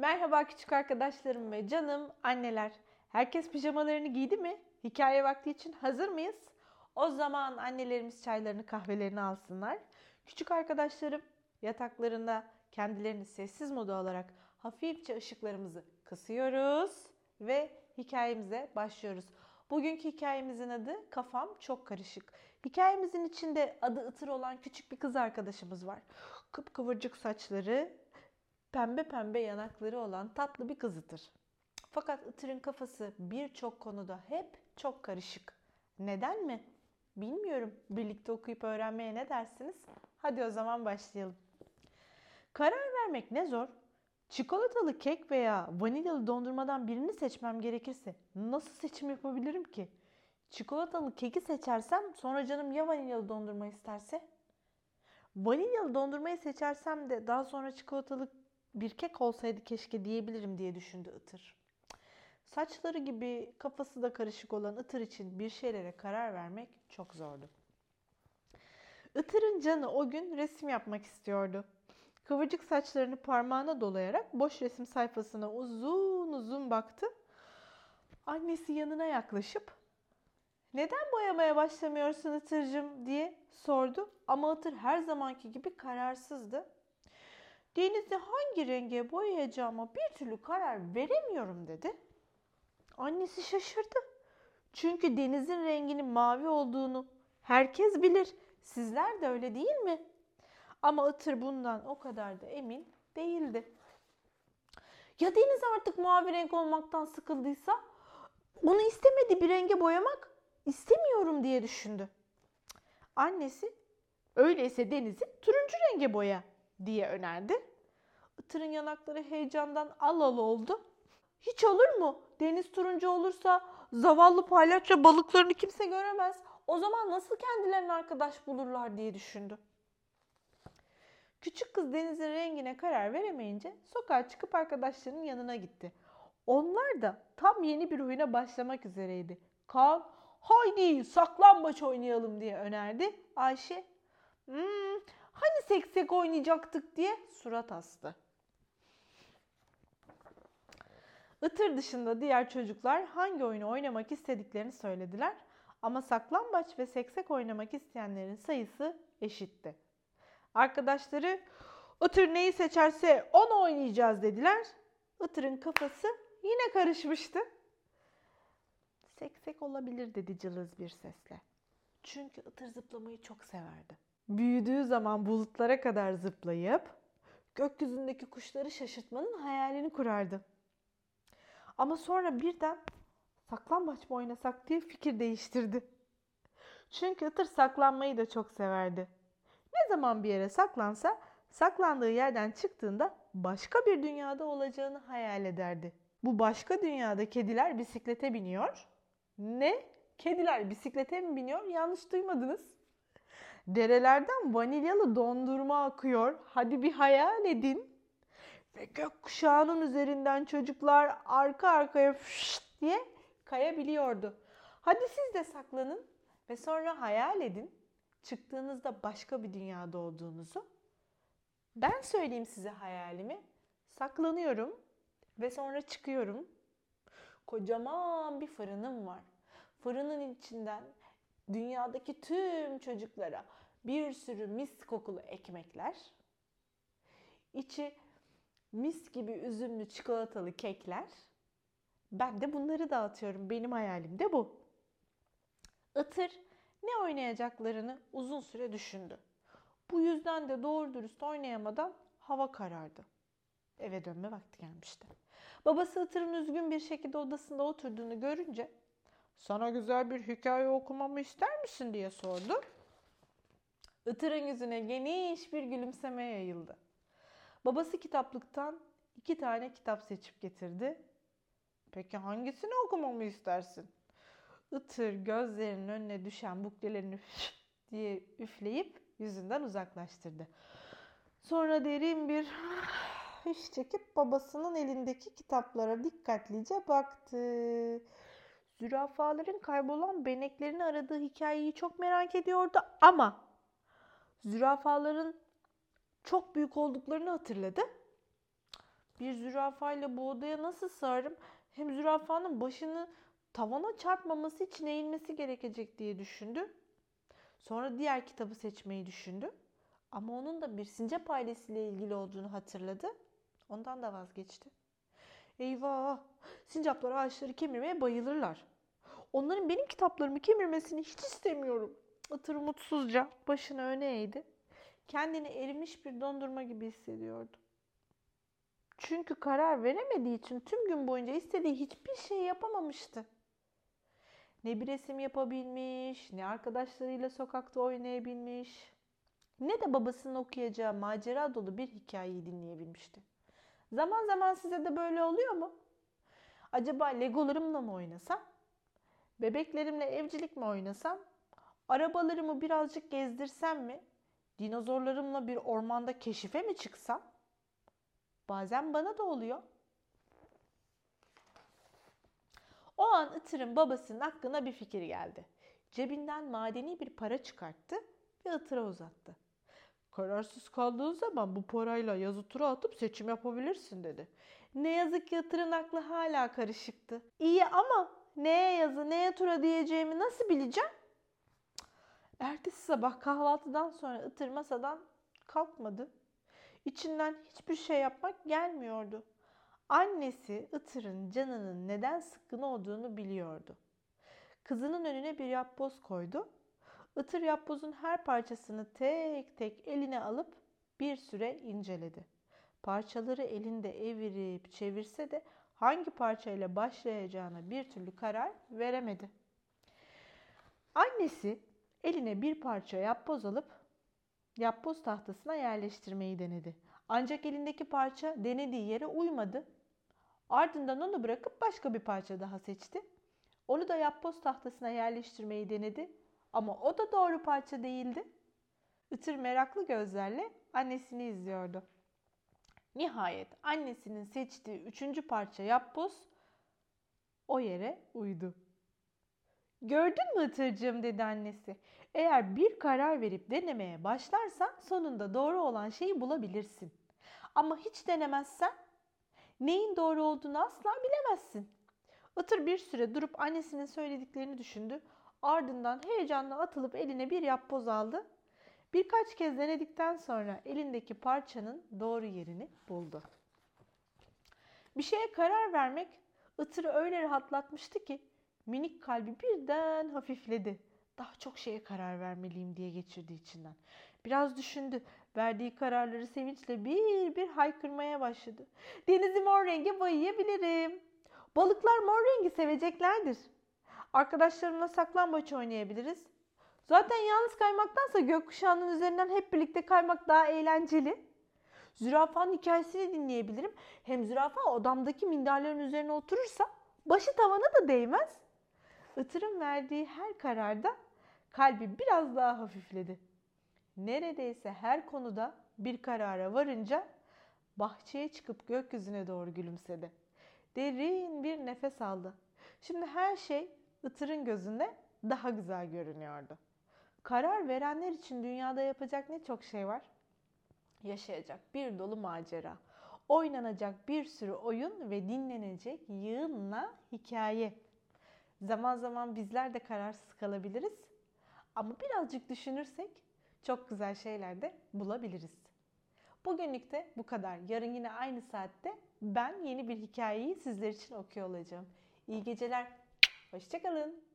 Merhaba küçük arkadaşlarım ve canım anneler. Herkes pijamalarını giydi mi? Hikaye vakti için hazır mıyız? O zaman annelerimiz çaylarını kahvelerini alsınlar. Küçük arkadaşlarım yataklarında kendilerini sessiz moda alarak hafifçe ışıklarımızı kısıyoruz ve hikayemize başlıyoruz. Bugünkü hikayemizin adı Kafam Çok Karışık. Hikayemizin içinde adı Itır olan küçük bir kız arkadaşımız var. Kıpkıvırcık saçları, pembe pembe yanakları olan tatlı bir kız Itır. Fakat Itır'ın kafası birçok konuda hep çok karışık. Neden mi? Bilmiyorum. Birlikte okuyup öğrenmeye ne dersiniz? Hadi o zaman başlayalım. Karar vermek ne zor. Çikolatalı kek veya vanilyalı dondurmadan birini seçmem gerekirse nasıl seçim yapabilirim ki? Çikolatalı keki seçersem sonra canım ya vanilyalı dondurma isterse? Vanilyalı dondurmayı seçersem de daha sonra çikolatalı bir kek olsaydı keşke diyebilirim diye düşündü Itır. Saçları gibi kafası da karışık olan Itır için bir şeylere karar vermek çok zordu. Itır'ın canı o gün resim yapmak istiyordu. Kıvırcık saçlarını parmağına dolayarak boş resim sayfasına uzun uzun baktı. Annesi yanına yaklaşıp "Neden boyamaya başlamıyorsun Itır'cığım?" diye sordu. Ama Itır her zamanki gibi kararsızdı. Denizi hangi renge boyayacağıma bir türlü karar veremiyorum dedi. Annesi şaşırdı. Çünkü denizin renginin mavi olduğunu herkes bilir. Sizler de öyle değil mi? Ama Itır bundan o kadar da emin değildi. Ya deniz artık mavi renk olmaktan sıkıldıysa onu istemedi bir renge boyamak istemiyorum diye düşündü. Annesi öyleyse denizi turuncu renge boya diye önerdi. Itır'ın yanakları heyecandan al al oldu. Hiç olur mu? Deniz turuncu olursa zavallı palyaço balıklarını kimse göremez. O zaman nasıl kendilerine arkadaş bulurlar diye düşündü. Küçük kız denizin rengine karar veremeyince sokağa çıkıp arkadaşlarının yanına gitti. Onlar da tam yeni bir oyuna başlamak üzereydi. Kaan, haydi saklambaç oynayalım diye önerdi. Ayşe, hmm, hani seksek oynayacaktık diye surat astı. Itır dışında diğer çocuklar hangi oyunu oynamak istediklerini söylediler. Ama saklambaç ve seksek oynamak isteyenlerin sayısı eşitti. Arkadaşları Itır neyi seçerse onu oynayacağız dediler. Itır'ın kafası yine karışmıştı. Seksek olabilir dedi cılız bir sesle. Çünkü Itır zıplamayı çok severdi. Büyüdüğü zaman bulutlara kadar zıplayıp gökyüzündeki kuşları şaşırtmanın hayalini kurardı. Ama sonra birden saklambaç mı oynasak diye fikir değiştirdi. Çünkü Itır saklanmayı da çok severdi. Ne zaman bir yere saklansa saklandığı yerden çıktığında başka bir dünyada olacağını hayal ederdi. Bu başka dünyada kediler bisiklete biniyor. Ne? Kediler bisiklete mi biniyor? Yanlış duymadınız. Derelerden vanilyalı dondurma akıyor. Hadi bir hayal edin. Ve gökkuşağının üzerinden çocuklar arka arkaya fışt diye kayabiliyordu. Hadi siz de saklanın ve sonra hayal edin çıktığınızda başka bir dünyada olduğunuzu. Ben söyleyeyim size hayalimi. Saklanıyorum ve sonra çıkıyorum. Kocaman bir fırınım var. Fırının içinden dünyadaki tüm çocuklara bir sürü mis kokulu ekmekler, içi mis gibi üzümlü çikolatalı kekler. Ben de bunları dağıtıyorum. Benim hayalim de bu. Itır ne oynayacaklarını uzun süre düşündü. Bu yüzden de doğru dürüst oynayamadan hava karardı. Eve dönme vakti gelmişti. Babası Itır'ın üzgün bir şekilde odasında oturduğunu görünce sana güzel bir hikaye okumamı ister misin diye sordu. Itır'ın yüzüne geniş bir gülümseme yayıldı. Babası kitaplıktan iki tane kitap seçip getirdi. Peki hangisini okumamı istersin? Itır gözlerinin önüne düşen buklelerini diye üfleyip yüzünden uzaklaştırdı. Sonra derin bir iş çekip babasının elindeki kitaplara dikkatlice baktı. Zürafaların kaybolan beneklerini aradığı hikayeyi çok merak ediyordu ama zürafaların çok büyük olduklarını hatırladı. Bir zürafayla bu odaya nasıl sığarım? Hem zürafanın başını tavana çarpmaması için eğilmesi gerekecek diye düşündü. Sonra diğer kitabı seçmeyi düşündü. Ama onun da bir sincap ailesiyle ilgili olduğunu hatırladı. Ondan da vazgeçti. Eyvah! Sincaplar ağaçları kemirmeye bayılırlar. Onların benim kitaplarımı kemirmesini hiç istemiyorum. Itır mutsuzca başını öne eğdi. Kendini erimiş bir dondurma gibi hissediyordu. Çünkü karar veremediği için tüm gün boyunca istediği hiçbir şey yapamamıştı. Ne bir resim yapabilmiş, ne arkadaşlarıyla sokakta oynayabilmiş, ne de babasının okuyacağı macera dolu bir hikayeyi dinleyebilmişti. Zaman zaman size de böyle oluyor mu? Acaba legolarımla mı oynasam? Bebeklerimle evcilik mi oynasam? Arabalarımı birazcık gezdirsem mi? Dinozorlarımla bir ormanda keşife mi çıksam? Bazen bana da oluyor. O an Itır'ın babasının aklına bir fikir geldi. Cebinden madeni bir para çıkarttı ve Itır'a uzattı. Kararsız kaldığın zaman bu parayla yazı tura atıp seçim yapabilirsin dedi. Ne yazık ki Itır'ın aklı hala karışıktı. İyi ama neye yazı neye tura diyeceğimi nasıl bileceğim? Ertesi sabah kahvaltıdan sonra Itır masadan kalkmadı. İçinden hiçbir şey yapmak gelmiyordu. Annesi Itır'ın canının neden sıkkın olduğunu biliyordu. Kızının önüne bir yapboz koydu. Itır yapbozun her parçasını tek tek eline alıp bir süre inceledi. Parçaları elinde evirip çevirse de hangi parçayla başlayacağına bir türlü karar veremedi. Annesi eline bir parça yapboz alıp yapboz tahtasına yerleştirmeyi denedi. Ancak elindeki parça denediği yere uymadı. Ardından onu bırakıp başka bir parça daha seçti. Onu da yapboz tahtasına yerleştirmeyi denedi ama o da doğru parça değildi. Itır meraklı gözlerle annesini izliyordu. Nihayet annesinin seçtiği üçüncü parça yapboz o yere uydu. Gördün mü Itırcığım dedi annesi. Eğer bir karar verip denemeye başlarsan sonunda doğru olan şeyi bulabilirsin. Ama hiç denemezsen neyin doğru olduğunu asla bilemezsin. Itır bir süre durup annesinin söylediklerini düşündü. Ardından heyecanla atılıp eline bir yapboz aldı. Birkaç kez denedikten sonra elindeki parçanın doğru yerini buldu. Bir şeye karar vermek Itır'ı öyle rahatlatmıştı ki minik kalbi birden hafifledi. Daha çok şeye karar vermeliyim diye geçirdi içinden. Biraz düşündü. Verdiği kararları sevinçle bir bir haykırmaya başladı. Denizi mor renge boyayabilirim. Balıklar mor rengi seveceklerdir. Arkadaşlarımla saklambaç oynayabiliriz. Zaten yalnız kaymaktansa gökkuşağının üzerinden hep birlikte kaymak daha eğlenceli. Zürafanın hikayesini dinleyebilirim. Hem zürafa odamdaki minderlerin üzerine oturursa başı tavana da değmez. Itır'ın verdiği her kararda kalbi biraz daha hafifledi. Neredeyse her konuda bir karara varınca bahçeye çıkıp gökyüzüne doğru gülümsedi. Derin bir nefes aldı. Şimdi her şey Itır'ın gözünde daha güzel görünüyordu. Karar verenler için dünyada yapacak ne çok şey var. Yaşayacak bir dolu macera. Oynanacak bir sürü oyun ve dinlenecek yığınla hikaye. Zaman zaman bizler de kararsız kalabiliriz. Ama birazcık düşünürsek çok güzel şeyler de bulabiliriz. Bugünlük de bu kadar. Yarın yine aynı saatte ben yeni bir hikayeyi sizler için okuyor olacağım. İyi geceler. Hoşçakalın.